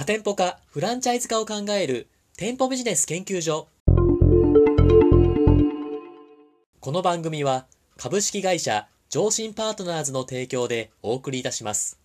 多店舗化、フランチャイズ化を考える店舗ビジネス研究所。この番組は株式会社上信パートナーズの提供でお送りいたします。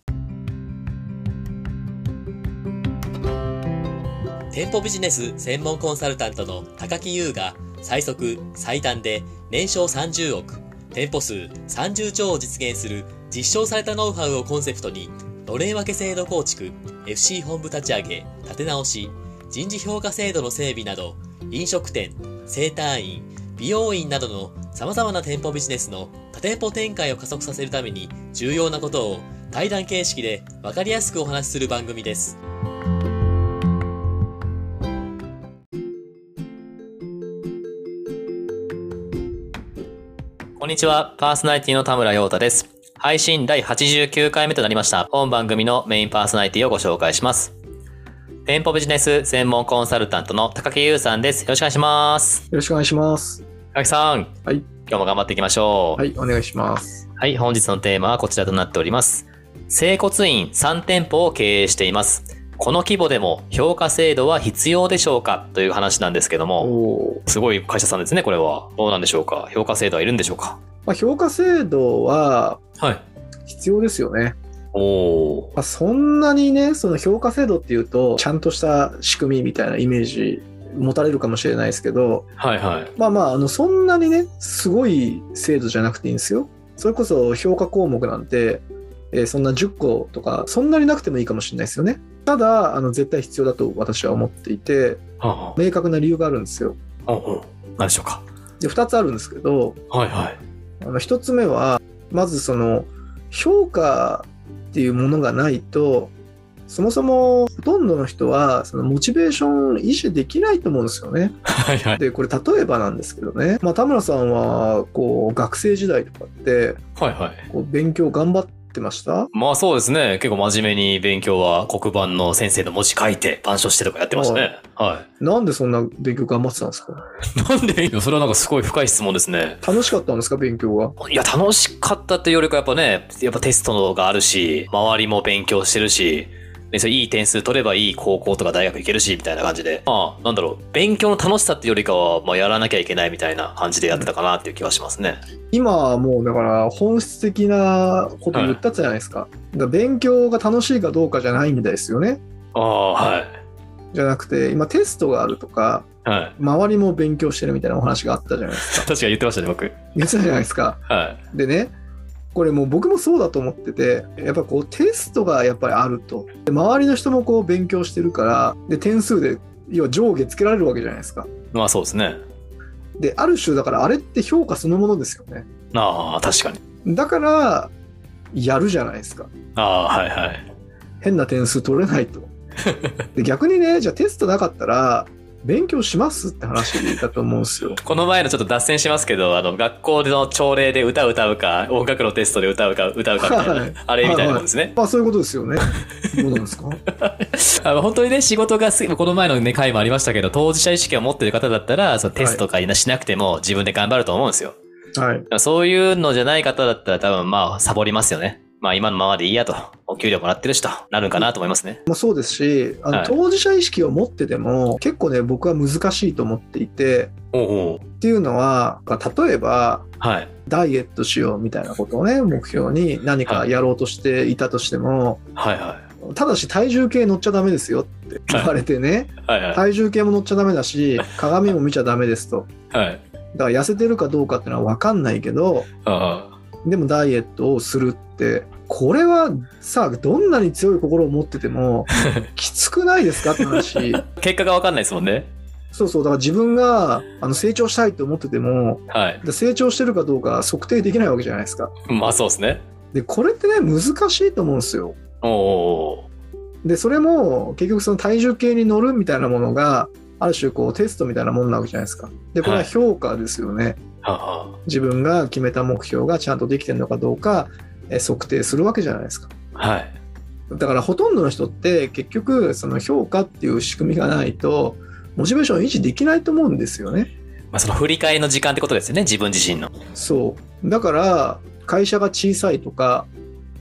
店舗ビジネス専門コンサルタントの高木優が最速最短で年商30億、店舗数30兆を実現する実証されたノウハウをコンセプトにのれん分け制度構築、FC 本部立ち上げ、立て直し、人事評価制度の整備など、飲食店、整体院、美容院などの様々な店舗ビジネスの多店舗展開を加速させるために重要なことを対談形式で分かりやすくお話しする番組です。こんにちは、パーソナリティの田村陽太です。配信第89回目となりました。本番組のメインパーソナリティをご紹介します。店舗ビジネス専門コンサルタントの高木優さんです。よろしくお願いします。よろしくお願いします。高木さん。はい。今日も頑張っていきましょう。はい、お願いします。はい、本日のテーマはこちらとなっております。整骨院3店舗を経営しています。この規模でも評価制度は必要でしょうか？という話なんですけどおも。すごい会社さんですね、これは。どうなんでしょうか？評価制度はいるんでしょうか？まあ、評価制度ははい。必要ですよね。おー。まあ、そんなにね、その評価制度っていうと、ちゃんとした仕組みみたいなイメージ持たれるかもしれないですけど、はいはい。まあまあ、あの、そんなにね、すごい制度じゃなくていいんですよ。それこそ評価項目なんて、えーそんな10個とか、そんなになくてもいいかもしれないですよね。ただ、あの、絶対必要だと私は思っていて、は明確な理由があるんですよ。何でしょうかで、2つあるんですけど、はいはい。あの一つ目はまずその評価っていうものがないとそもそもほとんどの人はそのモチベーション維持できないと思うんですよね。はいはい。でこれ例えばなんですけどね、まあ、田村さんはこう学生時代とかってはいはい。こう勉強頑張ってました？まあそうですね。結構真面目に勉強は黒板の先生の文字書いて、板書してとかやってましたね。はなんでそんな勉強頑張ってたんですか？い。なんでいいのそれはなんかすごい深い質問ですね。楽しかったんですか？勉強が。いや、楽しかったってよりかやっぱね、やっぱテストがあるし、周りも勉強してるし、でそれいい点数取ればいい高校とか大学行けるし、みたいな感じで。まあ、なんだろう、勉強の楽しさってよりかは、まあ、やらなきゃいけないみたいな感じでやってたかなっていう気はしますね。今はもうだから本質的なこと言ったじゃないですか。だから勉強が楽しいかどうかじゃないんですよね。ああ、はい。じゃなくて今テストがあるとかはい。周りも勉強してるみたいなお話があったじゃないですか確かに言ってましたね、僕。言ってたじゃないですかはい。でねこれもう僕もそうだと思っててやっぱこうテストがやっぱりあるとで周りの人もこう勉強してるからで点数で要は上下つけられるわけじゃないですかまあそうですね。である種だからあれって評価そのものですよねああ、確かに。だからやるじゃないですかああ、はいはい。変な点数取れないとで逆にねじゃあテストなかったら勉強しますって話だと思うんですよ。この前のちょっと脱線しますけど、あの、学校での朝礼で歌を歌うか、音楽のテストで歌うか、歌うかみたいな、はいあれみたいなもんですね。まあそういうことですよね。どうなんですか？あの本当にね、仕事がす、この前のね、回もありましたけど、当事者意識を持ってる方だったら、そのテストとかしなくても自分で頑張ると思うんですよ。はい。そういうのじゃない方だったら多分まあ、サボりますよね。まあ今のままでいいやと。お給料もらってるしと。なるんかなと思いますね。もそうですしあの、はい当事者意識を持ってても結構ね僕は難しいと思っていておうっていうのはまあ例えばはい。ダイエットしようみたいなことをね目標に何かやろうとしていたとしても、はいはただし体重計乗っちゃダメですよって言われてね、い。はいはい。体重計も乗っちゃダメだし鏡も見ちゃダメですとはい。だから痩せてるかどうかっていうのは分かんないけどあでもダイエットをするってこれはさどんなに強い心を持ってても きつくないですかって話あ 結果がわかんないですもんね。そうそうだから自分があの成長したいと思っててもはい。で成長してるかどうか測定できないわけじゃないですかまあそうですね。でこれってね難しいと思うんですよおでそれも結局その体重計に乗るみたいなものがある種こうテストみたいなものなわけじゃないですかでこれは評価ですよね、はあは自分が決めた目標がちゃんとできてるのかどうかえ測定するわけじゃないですかあはい。だからほとんどの人って結局その評価っていう仕組みがないとモチベーションを維持できないと思うんですよね。まあその振り返りの時間ってことですよね。自分自身の。そう。だから会社が小さいとか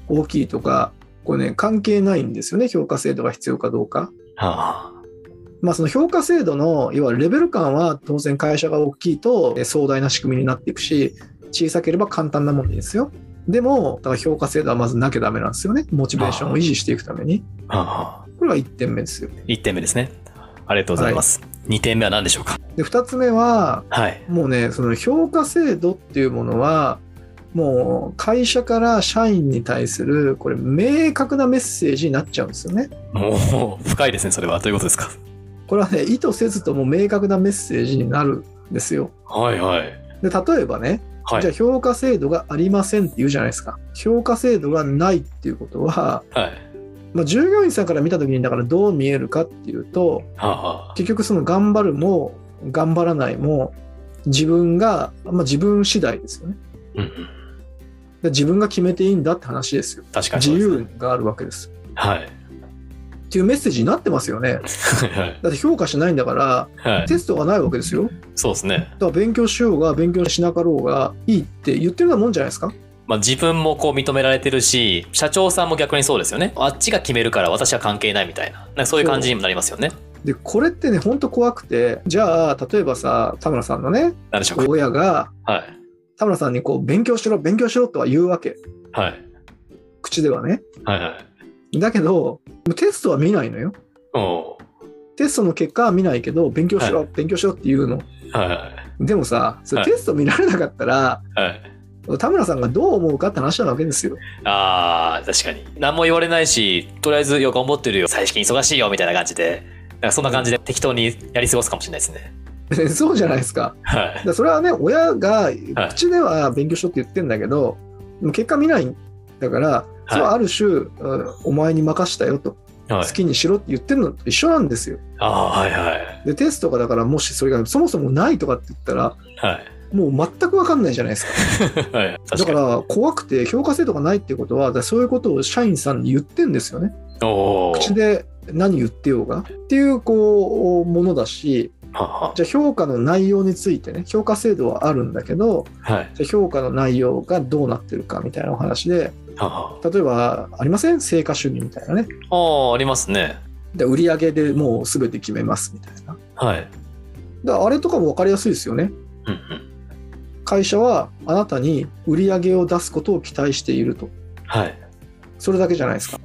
大きいとかこれね、関係ないんですよね、評価制度が必要かどうか。はまあ、その評価制度の、いわゆるレベル感は当然会社が大きいとえー壮大な仕組みになっていくし、小さければ簡単なものですよ。でも、だから評価制度はまずなきゃダメなんですよね。モチベーションを維持していくために。これが1点目ですよ。1点目ですね。ありがとうございます。2点目は何でしょうか？で、2つ目は、はい。もうね、その評価制度っていうものは、もう会社から社員に対する、これ明確なメッセージになっちゃうんですよね。もう、深いですね、それは。どういうことですか？これはね、意図せずとも明確なメッセージになるんですよ。はいはい。で、例えばね、じゃあはい。評価制度がありませんって言うじゃないですか。評価制度がないっていうことは、はい。まあ、従業員さんから見た時にだからどう見えるかっていうと、はあ、はあ。結局その頑張るも頑張らないも自分が、まあ、自分次第ですよね。うんうん。で自分が決めていいんだって話ですよ。確かに自そうですね。由があるわけです。はい。っていうメッセージになってますよね。はい。だって評価しないんだからはい。テストがないわけですよ。そうですね。だから勉強しようが勉強しなかろうがいいって言ってるようなもんじゃないですか。まあ自分もこう認められてるし、社長さんも逆にそうですよね。あっちが決めるから私は関係ないみたいな。なんかそういう感じにもなりますよね。で、これってね、ほんと怖くて、じゃあ、例えばさ、田村さんのね。親がはい。田村さんにこう、勉強しろ、勉強しろとは言うわけ。はい。口ではね。はいはい。だけど、テストは見ないのよ。おテストの結果は見ないけど、勉強しろ、は勉強しろって言うの。ーはいはい。でもさ、それはいテスト見られなかったら、はい。田村さんがどう思うかって話なわけですよ。ああ、確かに。何も言われないし、とりあえず、よ、頑張ってるよ。最近忙しいよ、みたいな感じで。なんかそんな感じで適当にやり過ごすかもしれないですね。そうじゃないですか。はいそれはね、親が口では勉強しろって言ってんだけど、結果見ないんだから、それはある種、うんお前に任したよと、はい好。きにしろって言ってるのと一緒なんですよ。ああ、はいはい。で、テストがだからもしそれがそもそもないとかって言ったら、はい。もう全く分かんないじゃないですか。はい。かに。から怖くて評価制度がないっていうことは、そういうことを社員さんに言ってんですよね。おお。口で何言ってようが。っていう、こう、ものだし、じゃあ評価の内容についてね、評価制度はあるんだけど、はい。じゃあ評価の内容がどうなってるかみたいなお話で、例えば、ありません？成果主義みたいなね。ああ、ありますね。で売り上げでもう全て決めますみたいな。はい。だあれとかも分かりやすいですよね。うんうん。会社はあなたに売り上げを出すことを期待していると。はい。それだけじゃないですか。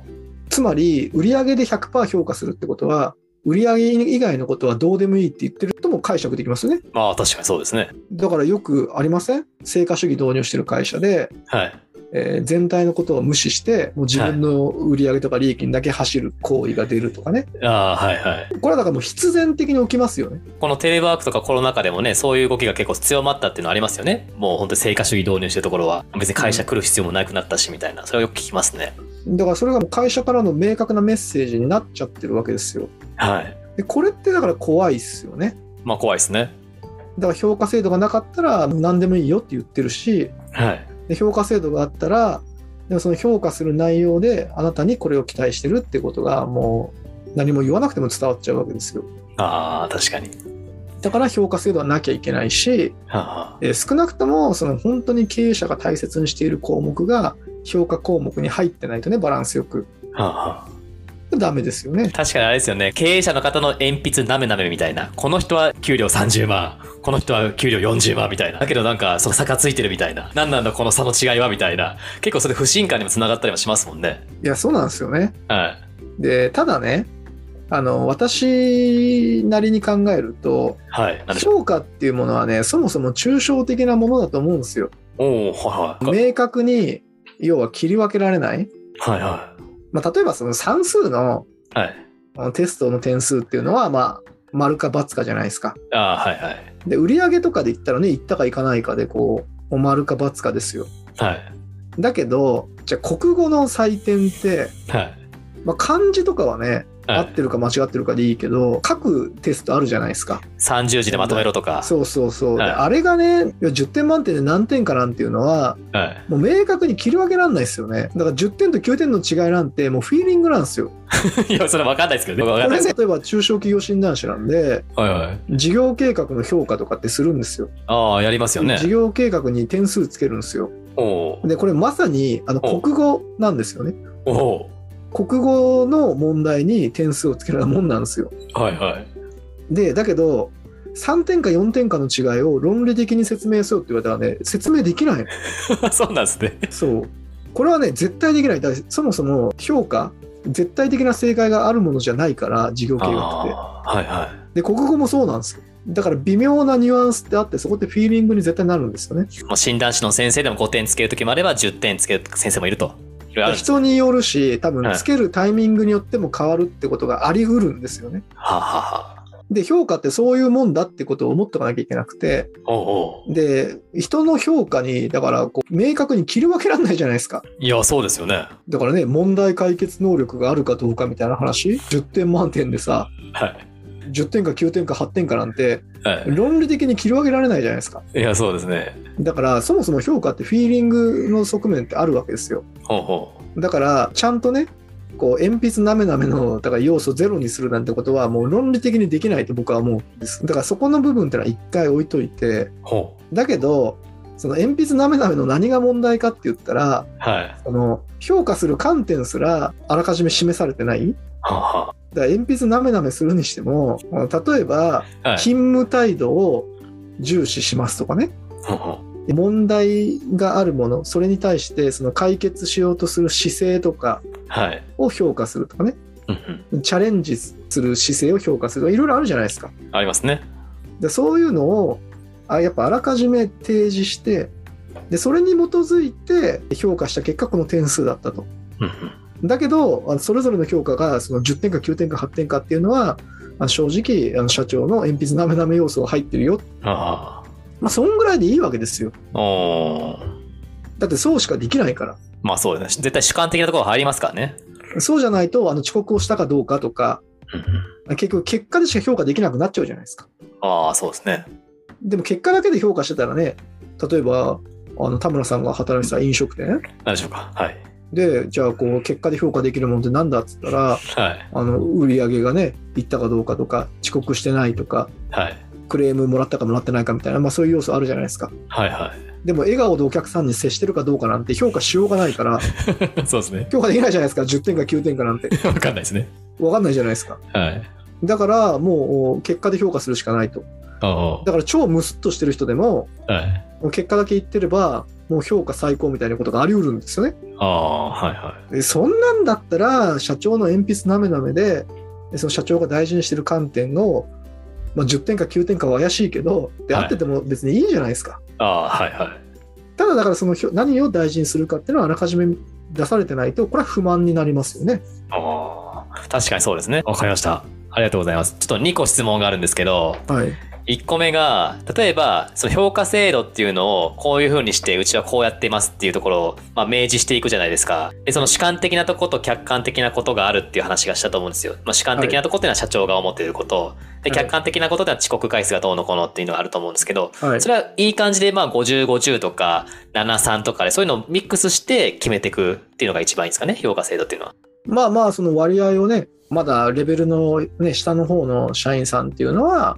つまり、売り上げで100%評価するってことは、売り上げ以外のことはどうでもいいって言ってるとも解釈できますよね。まあ、確かにそうですね。だからよくありません？成果主義導入してる会社で、はい。えー全体のことを無視して、もう自分の売り上げとか利益にだけ走る行為が出るとかね。ああ、はいはい。これはだからもう必然的に起きますよね。このテレワークとかコロナ禍でもね、そういう動きが結構強まったっていうのはありますよね。もう本当に成果主義導入してるところは、別に会社来る必要もなくなったし、みたいな。それはよく聞きますね。だからそれが会社からの明確なメッセージになっちゃってるわけですよ。はい。でこれってだから怖いっすよね。まあ、怖いですね。だから評価制度がなかったら何でもいいよって言ってるし、はい。で評価制度があったら、でもその評価する内容であなたにこれを期待してるってことがもう何も言わなくても伝わっちゃうわけですよ。ああ、確かに。だから評価制度はなきゃいけないし、はえー少なくともその本当に経営者が大切にしている項目が評価項目に入ってないとね、バランスよく。あ、はあ、はあ。ダメですよね。確かにあれですよね。経営者の方の鉛筆なめなめみたいな。この人は給料30万。この人は給料40万みたいな。だけどなんか、その差がついてるみたいな。何なんだこの差の違いはみたいな。結構それ不信感にもつながったりもしますもんね。いや、そうなんですよね。はい。で、ただね、あの、私なりに考えると、はい。評価っていうものはね、そもそも抽象的なものだと思うんですよ。おおはいはい。明確に、要は切り分けられない？はいはまあ、例えばその算数のい。はい。あのテストの点数っていうのは、まあ、丸か×かじゃないですか。ああ、はいはい。で、売上とかで言ったらね、行ったか行かないかで、こう、丸か×かですよ。はい。だけど、じゃあ国語の採点って、はい。まあ、漢字とかはね、合はい、ってるか間違ってるかでいいけど、書くテストあるじゃないですか。30字でまとめろとか。そうそうそう。ではいあれがね、いや10点満点で何点かなんていうのは、はい。もう明確に切り分けられないですよね。だから10点と9点の違いなんて、もうフィーリングなんですよ。いや、それわかんないですけどね。これね、例えば中小企業診断士なんで、はいはい。事業計画の評価とかってするんですよ。ああ、やりますよね。事業計画に点数つけるんですよ。おおで、これまさにあのお国語なんですよね。おお国語の問題に点数をつけるようなもんなんですよ。はいはい。で、だけど、3点か4点かの違いを論理的に説明せよって言われたらね、説明できないの。そうなんですね。そう。これはね、絶対できない。だそもそも評価、絶対的な正解があるものじゃないから、授業計画って。はいはい。で、国語もそうなんですよ。だから微妙なニュアンスってあって、そこってフィーリングに絶対なるんですよね。もう診断士の先生でも5点つけるときもあれば10点つける先生もいると。人によるし、多分はいつけるタイミングによっても変わるってことがあり得るんですよね。はあ、はあはあ、で、評価ってそういうもんだってことを思っておかなきゃいけなくて、で、人の評価に、だからこう、明確に切り分けられないじゃないですか。いや、そうですよね。だからね、問題解決能力があるかどうかみたいな話、10点満点でさ、はい。10点か9点か8点かなんて、は論理的に切り分けられないじゃないですか。い。いや、そうですね。だから、そもそも評価ってフィーリングの側面ってあるわけですよ。ほうほう。だから、ちゃんとね、こう、鉛筆なめなめの、だから要素ゼロにするなんてことは、もう論理的にできないと僕は思うんです。だからそこの部分ってのは一回置いといて、ほだけど、その鉛筆なめなめの何が問題かって言ったら、う。はい。その評価する観点すらあらかじめ示されてない。だから鉛筆なめなめするにしても、例えば、あ、はい。勤務態度を重視しますとかね。問題があるもの、それに対してその解決しようとする姿勢とか。を評価するとかね。うんうん。チャレンジする姿勢を評価するとかいろいろあるじゃないですか。ありますね。でそういうのをあやっぱあらかじめ提示してでそれに基づいて評価した結果この点数だったと。だけどそれぞれの評価がその10点か9点か8点かっていうのは正直あの社長の鉛筆なめなめ要素が入ってるよ。あまあそんぐらいでいいわけですよ。あ。だってそうしかできないから。まあそうですね。絶対主観的なところ入りますからね。そうじゃないとあの遅刻をしたかどうかとか。結局結果でしか評価できなくなっちゃうじゃないですか。ああ、そうですね。でも結果だけで評価してたらね例えばあの田村さんが働いてた飲食店何でしょうか。はい。でじゃあこう結果で評価できるものってなんだっつったらはい。あの売り上げがねいったかどうかとか遅刻してないとかはい。クレームもらったかもらってないかみたいな、まあ、そういう要素あるじゃないですかはいはでも笑顔でお客さんに接してるかどうかなんて評価しようがないからい。そうですね。評価できないじゃないですか10点か9点かなんてわかんないですね。分かんないじゃないですかはい。だからもう結果で評価するしかないとおだから超ムスッとしてる人でもーはい。もう結果だけ言ってればもう評価最高みたいなことがあり得るんですよねああ、はいはでそんなんだったら社長の鉛筆なめなめででその社長が大事にしてる観点の、まあ、10点か9点かは怪しいけどではいあってても別にいいじゃないですか、い。ああ、はいはい。ただだからその何を大事にするかっていうのはあらかじめ出されてないとこれは不満になりますよねああ、確かにそうですね。わかりました。ありがとうございます。ちょっと2個質問があるんですけど、はい1個目が、例えば、その評価制度っていうのをこういう風にして、うちはこうやってますっていうところを、まあ、明示していくじゃないですか。で、その主観的なとこと客観的なことがあるっていう話がしたと思うんですよ。まあ、主観的なとこっていうのは社長が思っていること。で、はい客観的なことってのは遅刻回数がどうのこうのっていうのがあると思うんですけど、はいそれはいい感じで、まあ、50、50とか、73とかで、そういうのをミックスして決めていくっていうのが一番いいんですかね、評価制度っていうのは。まあまあその割合をねまだレベルの、ね、下の方の社員さんっていうのは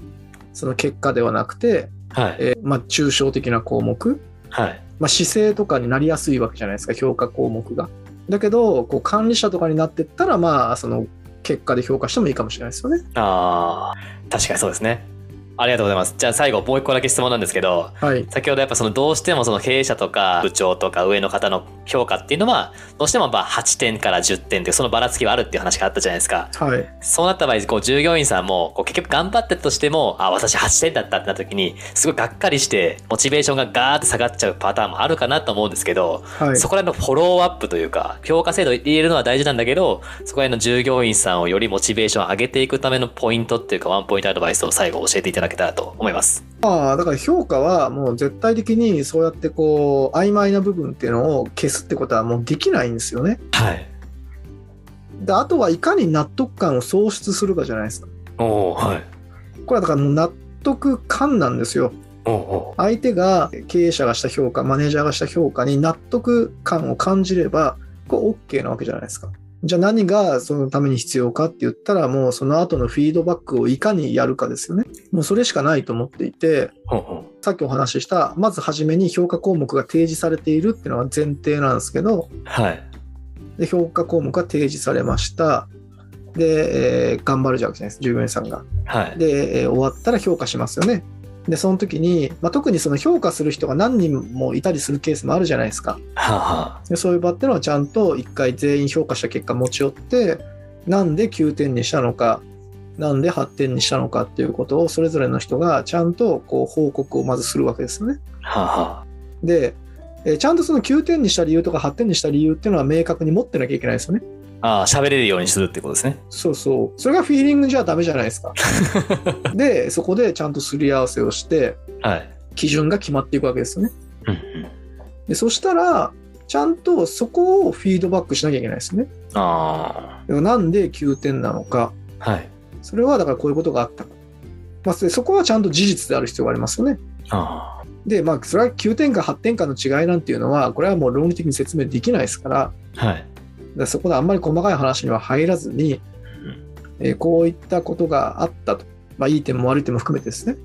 その結果ではなくて、はい。えーまあ、抽象的な項目はい。まあ、姿勢とかになりやすいわけじゃないですか評価項目が。だけどこう管理者とかになってったらまあその結果で評価してもいいかもしれないですよね。ああ、確かにそうですね。ありがとうございます。じゃあ最後もう一個だけ質問なんですけど、はい、先ほどやっぱそのどうしてもその経営者とか部長とか上の方の評価っていうのはどうしてもまあ8点から10点ってそのばらつきはあるっていう話があったじゃないですか。はい、そうなった場合、こう従業員さんもこう結局頑張ってたとしても、あ、私8点だったってなった時に、すごいがっかりして、モチベーションがガーって下がっちゃうパターンもあるかなと思うんですけど、はい、そこら辺のフォローアップというか、評価制度入れるのは大事なんだけど、そこら辺の従業員さんをよりモチベーションを上げていくためのポイントっていうか、ワンポイントアドバイスを最後教えていただけたらと思います。まあだから評価はもう絶対的にそうやってこう曖昧な部分っていうのを消すってことはもうできないんですよね。はい。であとはいかに納得感を創出するかじゃないですか。おー、はい。これはだから納得感なんですよ。おーお相手が経営者がした評価マネージャーがした評価に納得感を感じればこれ OK なわけじゃないですか。じゃあ何がそのために必要かって言ったらもうその後のフィードバックをいかにやるかですよね。もうそれしかないと思っていてさっきお話ししたまず初めに評価項目が提示されているっていうのは前提なんですけどはい。で、評価項目が提示されました。で、えー頑張るじゃんです、従業員さんが。はい。で、えー終わったら評価しますよね。で、その時に、まあ、特にその評価する人が何人もいたりするケースもあるじゃないですか。はあ、はでそういう場っていうのはちゃんと一回全員評価した結果持ち寄って、なんで9点にしたのか、なんで8点にしたのかっていうことをそれぞれの人がちゃんとこう報告をまずするわけですよね。あ、はあ、はで、えーちゃんとその9点にした理由とか8点にした理由っていうのは明確に持ってなきゃいけないですよね。あ。ああ、喋れるようにするってことですね。そうそう。それがフィーリングじゃダメじゃないですか。で、そこでちゃんとすり合わせをして、はい。基準が決まっていくわけですよね。うんうん。でそしたら、ちゃんとそこをフィードバックしなきゃいけないですね。あだからなんで9点なのか。あ。はい。それはだからこういうことがあった。まあ、そそこはちゃんと事実である必要がありますよね。あで、まあ、それは9点か8点かの違いなんていうのは、これはもう論理的に説明できないですから、あ。はい。だそこであんまり細かい話には入らずに、えーこういったことがあったと。まあ、いい点も悪い点も含めてですね。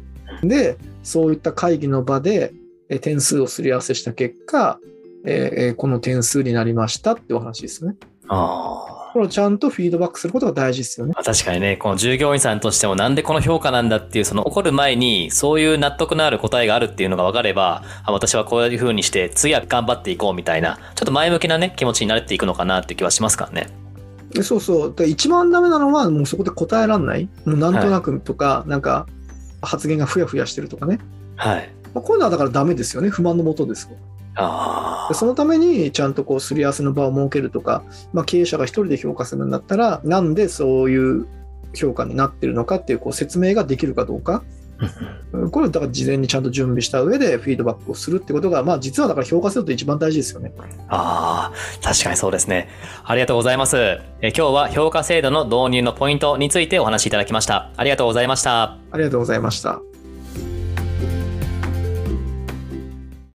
で、そういった会議の場で、えー点数をすり合わせした結果、えーえーこの点数になりましたってお話ですね。ああ。これをちゃんとフィードバックすることが大事ですよね。まあ確かにね、この従業員さんとしてもなんでこの評価なんだっていう、その起こる前に、そういう納得のある答えがあるっていうのが分かれば、あ私はこういう風にして、次は頑張っていこうみたいな、ちょっと前向きなね、気持ちになれていくのかなっていう気はしますからね。でそうそう。で一番ダメなのは、もうそこで答えらんない。もうなんとなくとか、なんか、発言がふやふやしてるとかね。はい。まあ、こういうのはだからダメですよね。不満のもとですでそのためにちゃんとこうすり合わせの場を設けるとか、まあ、経営者が一人で評価するんだったらなんでそういう評価になってるのかっていうこう説明ができるかどうかこれをだから事前にちゃんと準備した上でフィードバックをするってことが、まあ、実はだから評価すると一番大事ですよね。ああ、確かにそうですね。ありがとうございます。え今日は評価制度の導入のポイントについてお話しいただきました。ありがとうございました。ありがとうございました。